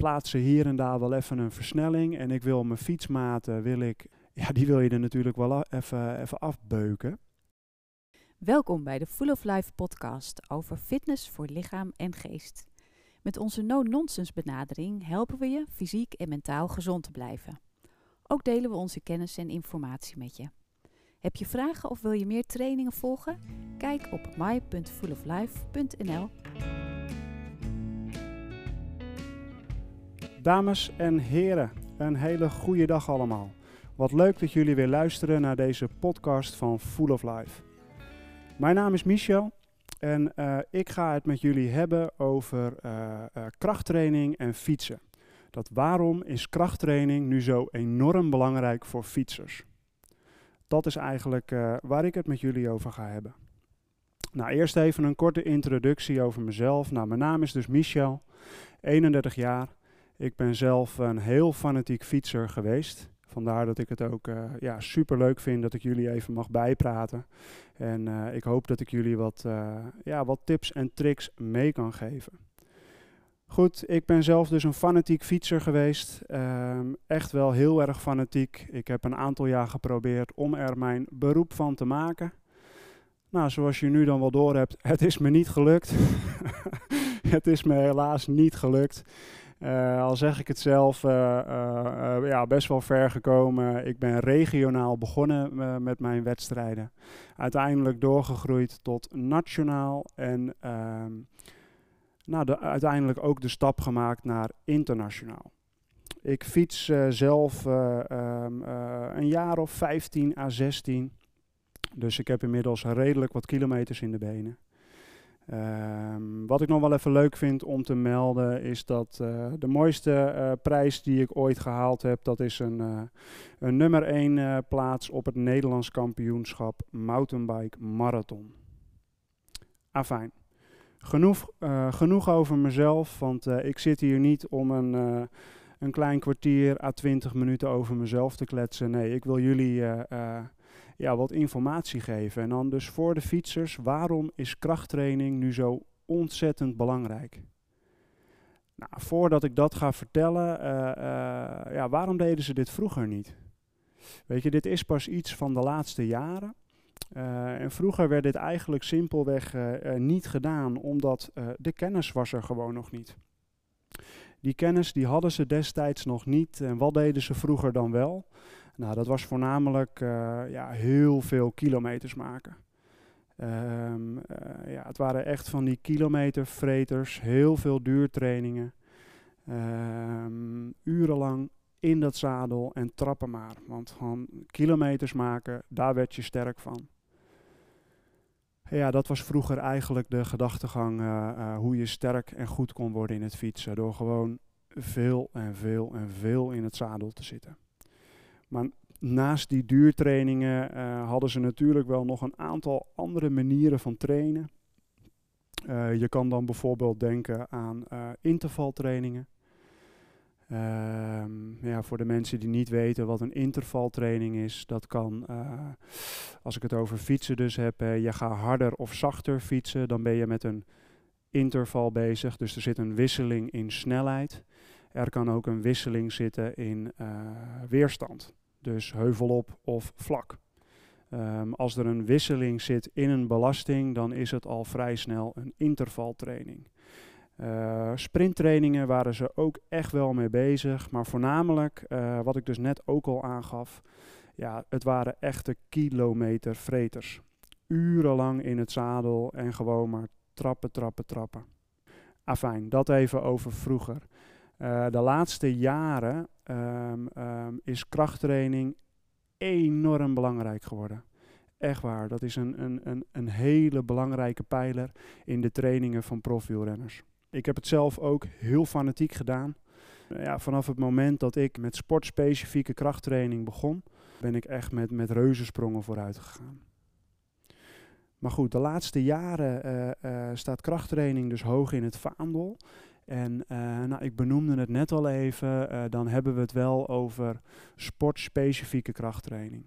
plaatsen hier en daar wel even een versnelling. En ik wil mijn fietsmaten, wil ik, ja, die wil je er natuurlijk wel even, even afbeuken. Welkom bij de Full of Life podcast over fitness voor lichaam en geest. Met onze no-nonsense benadering helpen we je fysiek en mentaal gezond te blijven. Ook delen we onze kennis en informatie met je. Heb je vragen of wil je meer trainingen volgen? Kijk op my.fulloflife.nl. Dames en heren, een hele goede dag allemaal. Wat leuk dat jullie weer luisteren naar deze podcast van Full of Life. Mijn naam is Michel en uh, ik ga het met jullie hebben over uh, uh, krachttraining en fietsen. Dat waarom is krachttraining nu zo enorm belangrijk voor fietsers? Dat is eigenlijk waar ik het met jullie over ga hebben. Nou, eerst even een korte introductie over mezelf. Nou, mijn naam is dus Michel, 31 jaar. Ik ben zelf een heel fanatiek fietser geweest. Vandaar dat ik het ook uh, ja, super leuk vind dat ik jullie even mag bijpraten. En uh, ik hoop dat ik jullie wat, uh, ja, wat tips en tricks mee kan geven. Goed, ik ben zelf dus een fanatiek fietser geweest. Um, echt wel heel erg fanatiek. Ik heb een aantal jaar geprobeerd om er mijn beroep van te maken. Nou, zoals je nu dan wel door hebt, het is me niet gelukt. het is me helaas niet gelukt. Uh, al zeg ik het zelf, uh, uh, ja, best wel ver gekomen. Ik ben regionaal begonnen met mijn wedstrijden. Uiteindelijk doorgegroeid tot nationaal en ehm, nou, de, uiteindelijk ook de stap gemaakt naar internationaal. Ik fiets zelf um, een jaar of 15 à 16. Dus ik heb inmiddels redelijk wat kilometers in de benen. Um, wat ik nog wel even leuk vind om te melden is dat uh, de mooiste uh, prijs die ik ooit gehaald heb, dat is een, uh, een nummer 1 plaats op het Nederlands kampioenschap Mountainbike Marathon. Afijn. Genoeg, genoeg over mezelf, want ik zit hier niet om een, een klein kwartier à 20 minuten over mezelf te kletsen. Nee, ik wil jullie ja, wat informatie geven. En dan dus voor de fietsers, waarom is krachttraining nu zo ontzettend belangrijk? Nou, voordat ik dat ga vertellen, uh, uh, ja, waarom deden ze dit vroeger niet? Weet je, dit is pas iets van de laatste jaren. Uh, en vroeger werd dit eigenlijk simpelweg niet gedaan, omdat de kennis was er gewoon nog niet. Die kennis die hadden ze destijds nog niet. En wat deden ze vroeger dan wel? Nou, dat was voornamelijk uh, ja, heel veel kilometers maken. Um, uh, ja, het waren echt van die kilometervreters, heel veel duurtrainingen. Um, urenlang in dat zadel en trappen maar. Want gewoon kilometers maken, daar werd je sterk van. Ja, dat was vroeger eigenlijk de gedachtegang uh, hoe je sterk en goed kon worden in het fietsen. Door gewoon veel en veel en veel in het zadel te zitten. Maar naast die duurtrainingen uh, hadden ze natuurlijk wel nog een aantal andere manieren van trainen. Uh, je kan dan bijvoorbeeld denken aan uh, intervaltrainingen. Ehm, ja, voor de mensen die niet weten wat een intervaltraining is, dat kan, als ik het over fietsen dus heb, je gaat harder of zachter fietsen, dan ben je met een interval bezig. Dus er zit een wisseling in snelheid. Er kan ook een wisseling zitten in weerstand. Dus heuvelop of vlak. Um, als er een wisseling zit in een belasting, dan is het al vrij snel een intervaltraining. Uh, sprinttrainingen waren ze ook echt wel mee bezig, maar voornamelijk, uh, wat ik dus net ook al aangaf, ja, het waren echte kilometervreters. Urenlang in het zadel en gewoon maar trappen, trappen, trappen. Afijn, dat even over vroeger. Uh, de laatste jaren um, um, is krachttraining enorm belangrijk geworden. Echt waar, dat is een, een, een, een hele belangrijke pijler in de trainingen van profielrenners. Ik heb het zelf ook heel fanatiek gedaan. Ja, vanaf het moment dat ik met sportspecifieke krachttraining begon, ben ik echt met, met reuzensprongen vooruit gegaan. Maar goed, de laatste jaren uh, uh, staat krachttraining dus hoog in het vaandel. En uh, nou, ik benoemde het net al even, uh, dan hebben we het wel over sportspecifieke krachttraining.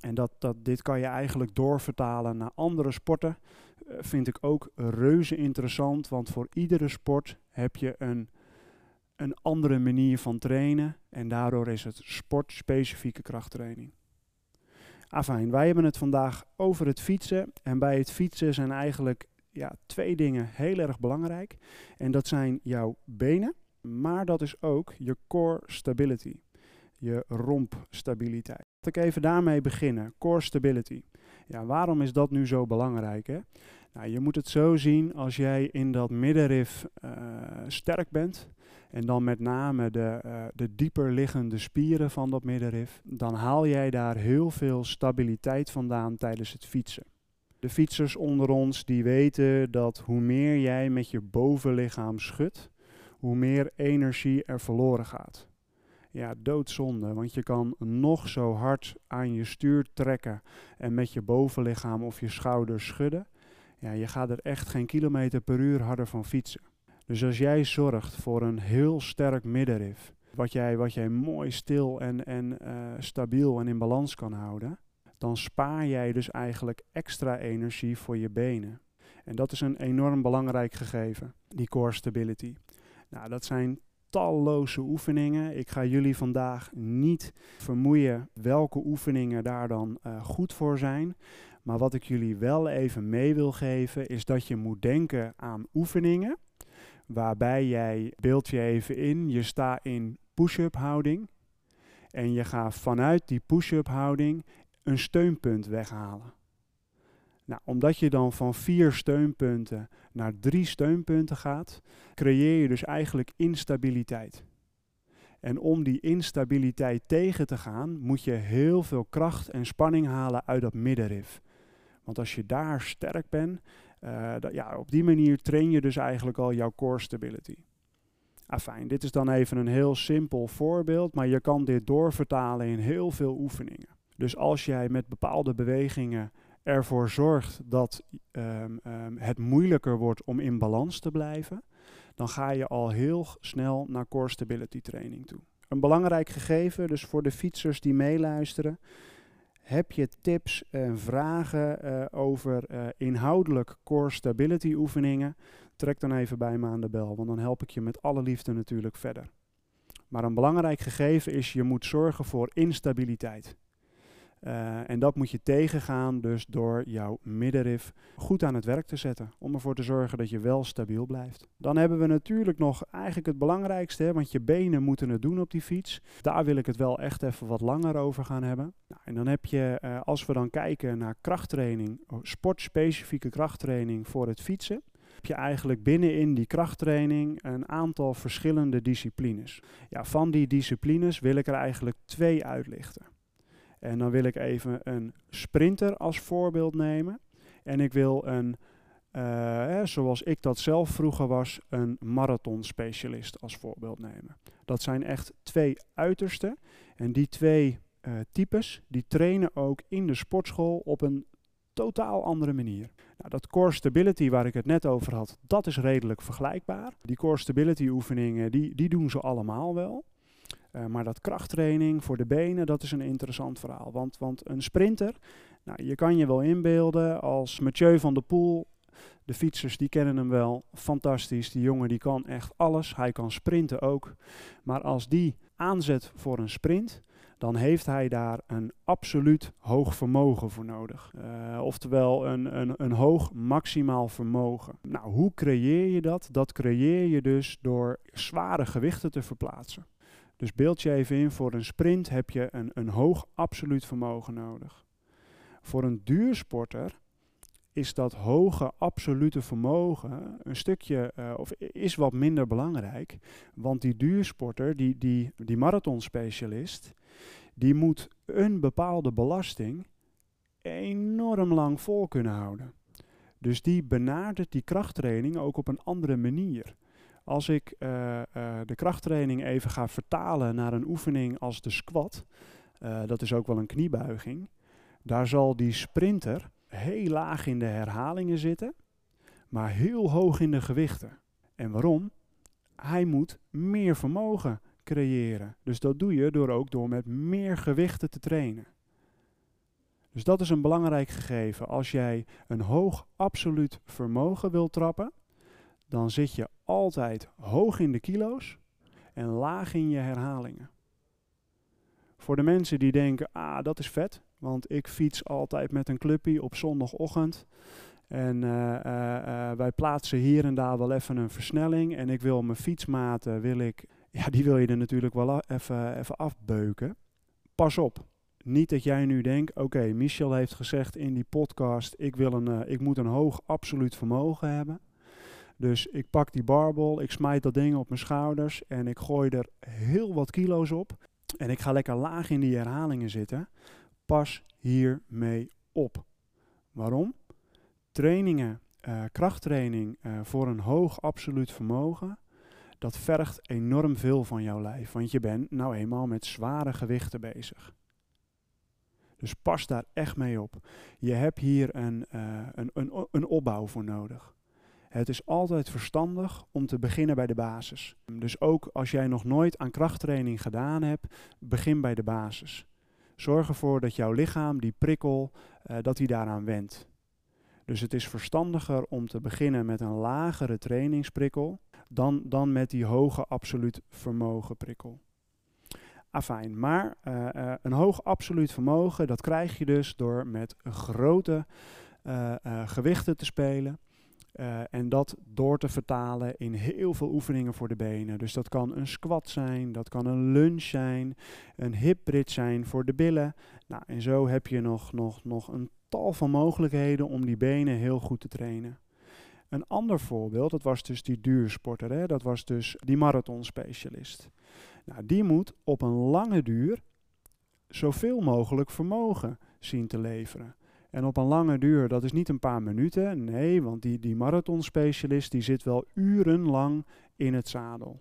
En dat, dat, dit kan je eigenlijk doorvertalen naar andere sporten. Uh, vind ik ook reuze interessant, want voor iedere sport heb je een, een andere manier van trainen en daardoor is het sportspecifieke krachttraining. Afijn, wij hebben het vandaag over het fietsen en bij het fietsen zijn eigenlijk ja, twee dingen heel erg belangrijk. En dat zijn jouw benen, maar dat is ook je core stability, je rompstabiliteit. Laat ik even daarmee beginnen, core stability. Ja, waarom is dat nu zo belangrijk? Nou, je moet het zo zien als jij in dat middenrif uh, sterk bent, en dan met name de, uh, de dieper liggende spieren van dat middenrif, dan haal jij daar heel veel stabiliteit vandaan tijdens het fietsen. De fietsers onder ons die weten dat hoe meer jij met je bovenlichaam schudt, hoe meer energie er verloren gaat. Ja, doodzonde, want je kan nog zo hard aan je stuur trekken en met je bovenlichaam of je schouders schudden. Ja, je gaat er echt geen kilometer per uur harder van fietsen. Dus als jij zorgt voor een heel sterk middenrif, wat jij, wat jij mooi stil en, en uh, stabiel en in balans kan houden, dan spaar jij dus eigenlijk extra energie voor je benen. En dat is een enorm belangrijk gegeven, die core stability. Nou, dat zijn talloze oefeningen. Ik ga jullie vandaag niet vermoeien welke oefeningen daar dan uh, goed voor zijn. Maar wat ik jullie wel even mee wil geven, is dat je moet denken aan oefeningen waarbij jij, beeld je even in, je staat in push-up houding en je gaat vanuit die push-up houding een steunpunt weghalen. Nou, omdat je dan van vier steunpunten naar drie steunpunten gaat, creëer je dus eigenlijk instabiliteit. En om die instabiliteit tegen te gaan, moet je heel veel kracht en spanning halen uit dat middenrif. Want als je daar sterk bent, dat, ja, op die manier train je dus eigenlijk al jouw core stability. Afijn, dit is dan even een heel simpel voorbeeld, maar je kan dit doorvertalen in heel veel oefeningen. Dus als jij met bepaalde bewegingen ervoor zorgt dat um, um, het moeilijker wordt om in balans te blijven, dan ga je al heel snel naar core stability training toe. Een belangrijk gegeven, dus voor de fietsers die meeluisteren, heb je tips en vragen uh, over uh, inhoudelijk core stability oefeningen? Trek dan even bij me aan de bel, want dan help ik je met alle liefde natuurlijk verder. Maar een belangrijk gegeven is, je moet zorgen voor instabiliteit. Uh, en dat moet je tegengaan dus door jouw middenrif goed aan het werk te zetten. Om ervoor te zorgen dat je wel stabiel blijft. Dan hebben we natuurlijk nog eigenlijk het belangrijkste. Want je benen moeten het doen op die fiets. Daar wil ik het wel echt even wat langer over gaan hebben. Nou, en dan heb je, uh, als we dan kijken naar krachttraining. Oh, sportspecifieke krachttraining voor het fietsen heb je eigenlijk binnenin die krachttraining een aantal verschillende disciplines. Ja, van die disciplines wil ik er eigenlijk twee uitlichten. En dan wil ik even een sprinter als voorbeeld nemen. En ik wil een, uh, zoals ik dat zelf vroeger was, een marathonspecialist als voorbeeld nemen. Dat zijn echt twee uitersten. En die twee uh, types, die trainen ook in de sportschool op een totaal andere manier. Nou, dat core stability waar ik het net over had, dat is redelijk vergelijkbaar. Die core stability oefeningen, die, die doen ze allemaal wel. Uh, maar dat krachttraining voor de benen, dat is een interessant verhaal. Want, want een sprinter, nou, je kan je wel inbeelden als Mathieu van der Poel. De fietsers die kennen hem wel, fantastisch. Die jongen die kan echt alles, hij kan sprinten ook. Maar als die aanzet voor een sprint, dan heeft hij daar een absoluut hoog vermogen voor nodig. Uh, oftewel een, een, een hoog maximaal vermogen. Nou, hoe creëer je dat? Dat creëer je dus door zware gewichten te verplaatsen. Dus beeld je even in, voor een sprint heb je een, een hoog absoluut vermogen nodig. Voor een duursporter is dat hoge absolute vermogen een stukje, uh, of is wat minder belangrijk. Want die duursporter, die, die, die marathonspecialist, die moet een bepaalde belasting enorm lang vol kunnen houden. Dus die benadert die krachttraining ook op een andere manier. Als ik uh, uh, de krachttraining even ga vertalen naar een oefening als de squat, uh, dat is ook wel een kniebuiging, daar zal die sprinter heel laag in de herhalingen zitten, maar heel hoog in de gewichten. En waarom? Hij moet meer vermogen creëren. Dus dat doe je door ook door met meer gewichten te trainen. Dus dat is een belangrijk gegeven. Als jij een hoog absoluut vermogen wilt trappen, dan zit je altijd hoog in de kilo's en laag in je herhalingen. Voor de mensen die denken, ah, dat is vet, want ik fiets altijd met een clubje op zondagochtend. En uh, uh, wij plaatsen hier en daar wel even een versnelling. En ik wil mijn fietsmaten, wil ik, ja, die wil je er natuurlijk wel even, even afbeuken. Pas op, niet dat jij nu denkt, oké, Michel heeft gezegd in die podcast, ik, wil een, ik moet een hoog absoluut vermogen hebben. Dus ik pak die barbel, ik smijt dat ding op mijn schouders en ik gooi er heel wat kilo's op. En ik ga lekker laag in die herhalingen zitten. Pas hiermee op. Waarom? Trainingen, uh, krachttraining uh, voor een hoog absoluut vermogen, dat vergt enorm veel van jouw lijf. Want je bent nou eenmaal met zware gewichten bezig. Dus pas daar echt mee op. Je hebt hier een, uh, een, een, een opbouw voor nodig. Het is altijd verstandig om te beginnen bij de basis. Dus ook als jij nog nooit aan krachttraining gedaan hebt, begin bij de basis. Zorg ervoor dat jouw lichaam die prikkel, uh, dat hij daaraan wendt. Dus het is verstandiger om te beginnen met een lagere trainingsprikkel dan, dan met die hoge absoluut vermogen prikkel. Afijn, maar uh, uh, een hoog absoluut vermogen, dat krijg je dus door met grote gewichten te spelen. Uh, en dat door te vertalen in heel veel oefeningen voor de benen. Dus dat kan een squat zijn, dat kan een lunge zijn, een hip zijn voor de billen. Nou, en zo heb je nog, nog, nog een tal van mogelijkheden om die benen heel goed te trainen. Een ander voorbeeld, dat was dus die duursporter, hè? dat was dus die marathonspecialist. Nou, die moet op een lange duur zoveel mogelijk vermogen zien te leveren. En op een lange duur, dat is niet een paar minuten, nee, want die, die marathonspecialist die zit wel urenlang in het zadel.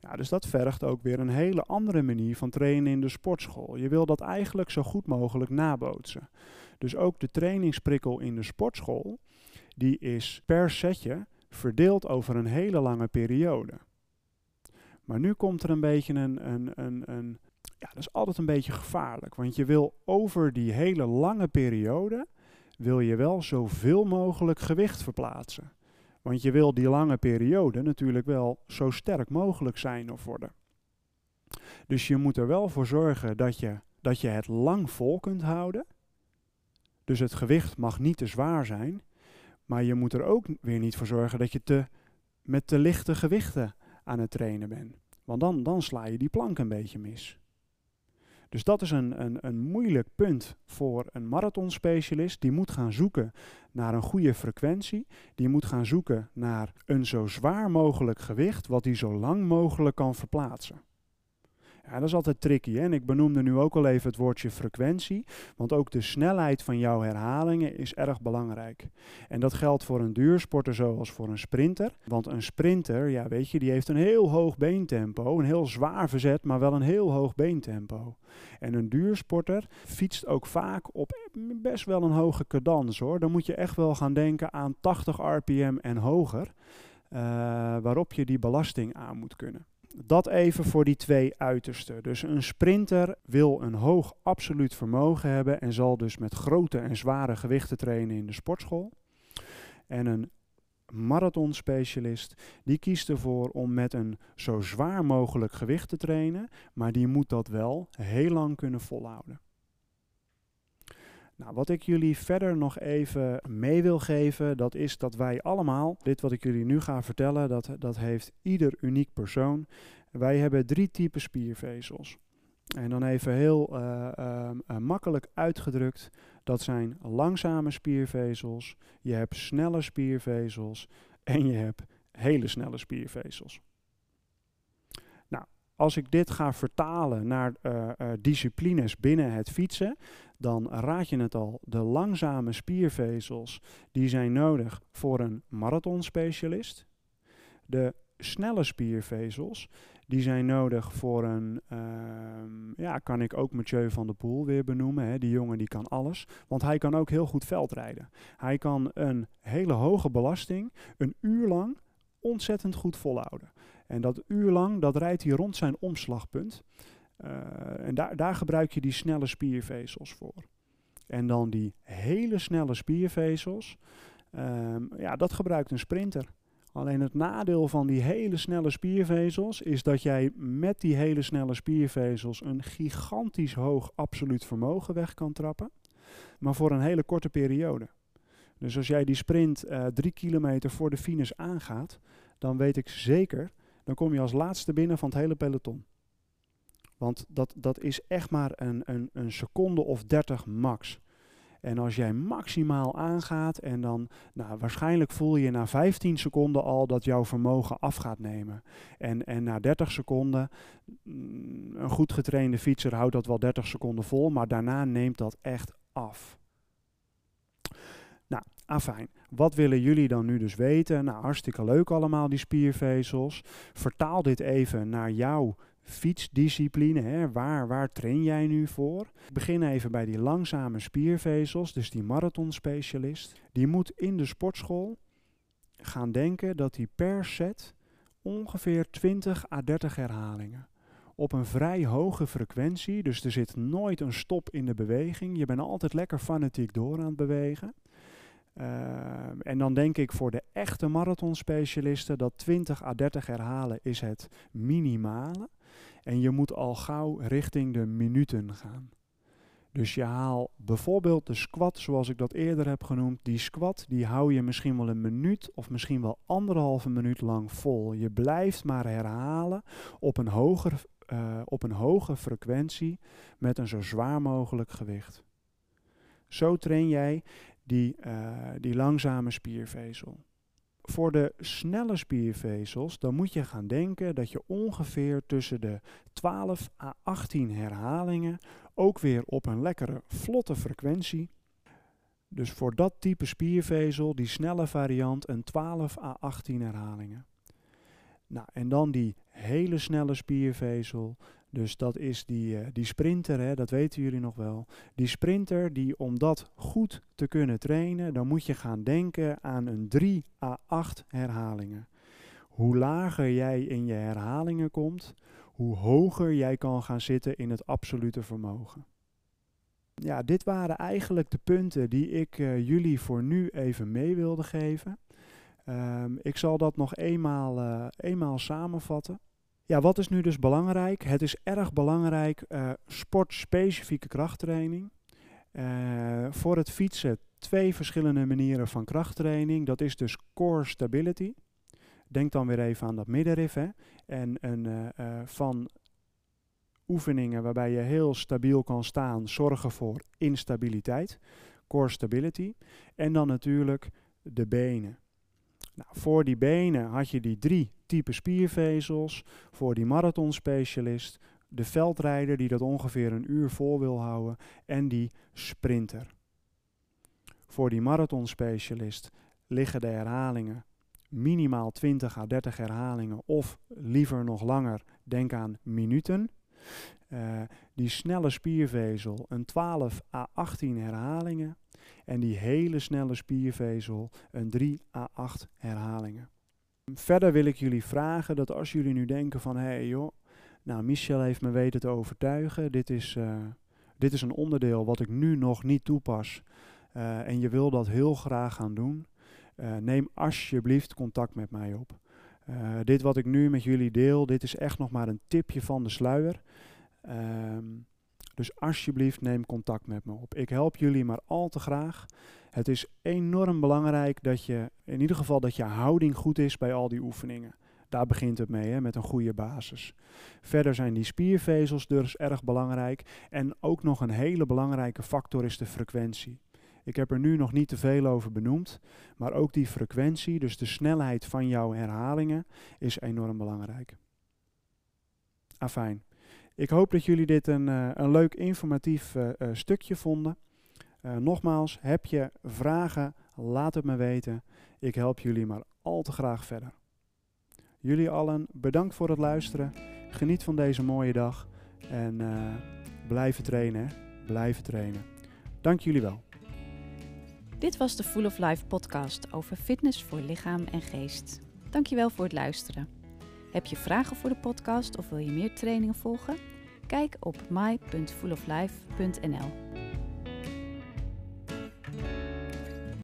Ja, dus dat vergt ook weer een hele andere manier van trainen in de sportschool. Je wil dat eigenlijk zo goed mogelijk nabootsen. Dus ook de trainingsprikkel in de sportschool, die is per setje verdeeld over een hele lange periode. Maar nu komt er een beetje een, een, een, een ja, dat is altijd een beetje gevaarlijk. Want je wil over die hele lange periode, wil je wel zoveel mogelijk gewicht verplaatsen. Want je wil die lange periode natuurlijk wel zo sterk mogelijk zijn of worden. Dus je moet er wel voor zorgen dat je, dat je het lang vol kunt houden. Dus het gewicht mag niet te zwaar zijn. Maar je moet er ook weer niet voor zorgen dat je te, met te lichte gewichten aan het trainen bent. Want dan, dan sla je die plank een beetje mis. Dus dat is een, een, een moeilijk punt voor een marathonspecialist. Die moet gaan zoeken naar een goede frequentie. Die moet gaan zoeken naar een zo zwaar mogelijk gewicht, wat hij zo lang mogelijk kan verplaatsen. Ja, dat is altijd tricky. Hè? En ik benoemde nu ook al even het woordje frequentie. Want ook de snelheid van jouw herhalingen is erg belangrijk. En dat geldt voor een duursporter zoals voor een sprinter. Want een sprinter, ja weet je, die heeft een heel hoog beentempo. Een heel zwaar verzet, maar wel een heel hoog beentempo. En een duursporter fietst ook vaak op best wel een hoge cadans hoor. Dan moet je echt wel gaan denken aan 80 rpm en hoger. Uh, waarop je die belasting aan moet kunnen dat even voor die twee uitersten. Dus een sprinter wil een hoog absoluut vermogen hebben en zal dus met grote en zware gewichten trainen in de sportschool. En een marathonspecialist die kiest ervoor om met een zo zwaar mogelijk gewicht te trainen, maar die moet dat wel heel lang kunnen volhouden. Nou, wat ik jullie verder nog even mee wil geven, dat is dat wij allemaal, dit wat ik jullie nu ga vertellen, dat, dat heeft ieder uniek persoon. Wij hebben drie typen spiervezels. En dan even heel uh, uh, uh, makkelijk uitgedrukt, dat zijn langzame spiervezels, je hebt snelle spiervezels en je hebt hele snelle spiervezels als ik dit ga vertalen naar uh, disciplines binnen het fietsen, dan raad je het al. De langzame spiervezels die zijn nodig voor een marathonspecialist. De snelle spiervezels die zijn nodig voor een, uh, ja, kan ik ook Mathieu van der Poel weer benoemen. Hè. Die jongen die kan alles, want hij kan ook heel goed veldrijden. Hij kan een hele hoge belasting een uur lang ontzettend goed volhouden. En dat uur lang, dat rijdt hij rond zijn omslagpunt. Uh, en daar, daar gebruik je die snelle spiervezels voor. En dan die hele snelle spiervezels, um, ja, dat gebruikt een sprinter. Alleen het nadeel van die hele snelle spiervezels is dat jij met die hele snelle spiervezels een gigantisch hoog absoluut vermogen weg kan trappen, maar voor een hele korte periode. Dus als jij die sprint uh, drie kilometer voor de finish aangaat, dan weet ik zeker, dan kom je als laatste binnen van het hele peloton. Want dat, dat is echt maar een, een, een seconde of dertig max. En als jij maximaal aangaat en dan, nou, waarschijnlijk voel je na 15 seconden al dat jouw vermogen af gaat nemen. En, en na 30 seconden, mm, een goed getrainde fietser houdt dat wel 30 seconden vol, maar daarna neemt dat echt af. Nou, afijn. Wat willen jullie dan nu dus weten? Nou, hartstikke leuk allemaal die spiervezels. Vertaal dit even naar jouw fietsdiscipline. Hè? Waar, waar train jij nu voor? Ik begin even bij die langzame spiervezels, dus die marathonspecialist. Die moet in de sportschool gaan denken dat hij per set ongeveer 20 à 30 herhalingen op een vrij hoge frequentie. Dus er zit nooit een stop in de beweging. Je bent altijd lekker fanatiek door aan het bewegen. Uh, en dan denk ik voor de echte marathonspecialisten dat 20 à 30 herhalen is het minimale. En je moet al gauw richting de minuten gaan. Dus je haalt bijvoorbeeld de squat, zoals ik dat eerder heb genoemd. Die squat die hou je misschien wel een minuut of misschien wel anderhalve minuut lang vol. Je blijft maar herhalen op een, hoger, uh, op een hoge frequentie met een zo zwaar mogelijk gewicht. Zo train jij die, uh, die langzame spiervezel. Voor de snelle spiervezels, dan moet je gaan denken dat je ongeveer tussen de 12 à 18 herhalingen, ook weer op een lekkere vlotte frequentie. Dus voor dat type spiervezel, die snelle variant, een 12 à 18 herhalingen. Nou, en dan die hele snelle spiervezel, dus dat is die, uh, die sprinter, hè, dat weten jullie nog wel. Die sprinter, die om dat goed te kunnen trainen, dan moet je gaan denken aan een 3 à 8 herhalingen. Hoe lager jij in je herhalingen komt, hoe hoger jij kan gaan zitten in het absolute vermogen. Ja, dit waren eigenlijk de punten die ik uh, jullie voor nu even mee wilde geven. Um, ik zal dat nog eenmaal, uh, eenmaal samenvatten. Ja, wat is nu dus belangrijk? Het is erg belangrijk uh, sportspecifieke krachttraining. Uh, voor het fietsen twee verschillende manieren van krachttraining. Dat is dus core stability. Denk dan weer even aan dat middenrif. Hè? En een, uh, van oefeningen waarbij je heel stabiel kan staan, zorgen voor instabiliteit. Core stability. En dan natuurlijk de benen. Nou, voor die benen had je die drie type spiervezels. Voor die marathonspecialist, de veldrijder die dat ongeveer een uur vol wil houden en die sprinter. Voor die marathonspecialist liggen de herhalingen minimaal 20 à 30 herhalingen of liever nog langer, denk aan minuten. Uh, die snelle spiervezel een 12 à 18 herhalingen en die hele snelle spiervezel een 3 à 8 herhalingen. Verder wil ik jullie vragen dat als jullie nu denken van hé hey joh, nou Michel heeft me weten te overtuigen, dit is, uh, dit is een onderdeel wat ik nu nog niet toepas uh, en je wil dat heel graag gaan doen, neem alsjeblieft contact met mij op. dit wat ik nu met jullie deel, dit is echt nog maar een tipje van de sluier. Um, dus alsjeblieft neem contact met me op. Ik help jullie maar al te graag. Het is enorm belangrijk dat je, in ieder geval dat je houding goed is bij al die oefeningen. Daar begint het mee, hè, met een goede basis. Verder zijn die spiervezels dus erg belangrijk. En ook nog een hele belangrijke factor is de frequentie. Ik heb er nu nog niet te veel over benoemd, maar ook die frequentie, dus de snelheid van jouw herhalingen, is enorm belangrijk. Afijn. Ik hoop dat jullie dit een, uh, een leuk informatief uh, uh, stukje vonden. nogmaals, heb je vragen, laat het me weten. Ik help jullie maar al te graag verder. Jullie allen, bedankt voor het luisteren. Geniet van deze mooie dag. En blijven trainen, blijven trainen. Dank jullie wel. Dit was de Full of Life podcast over fitness voor lichaam en geest. Dankjewel voor het luisteren. Heb je vragen voor de podcast of wil je meer trainingen volgen? Kijk op my.fulloflife.nl.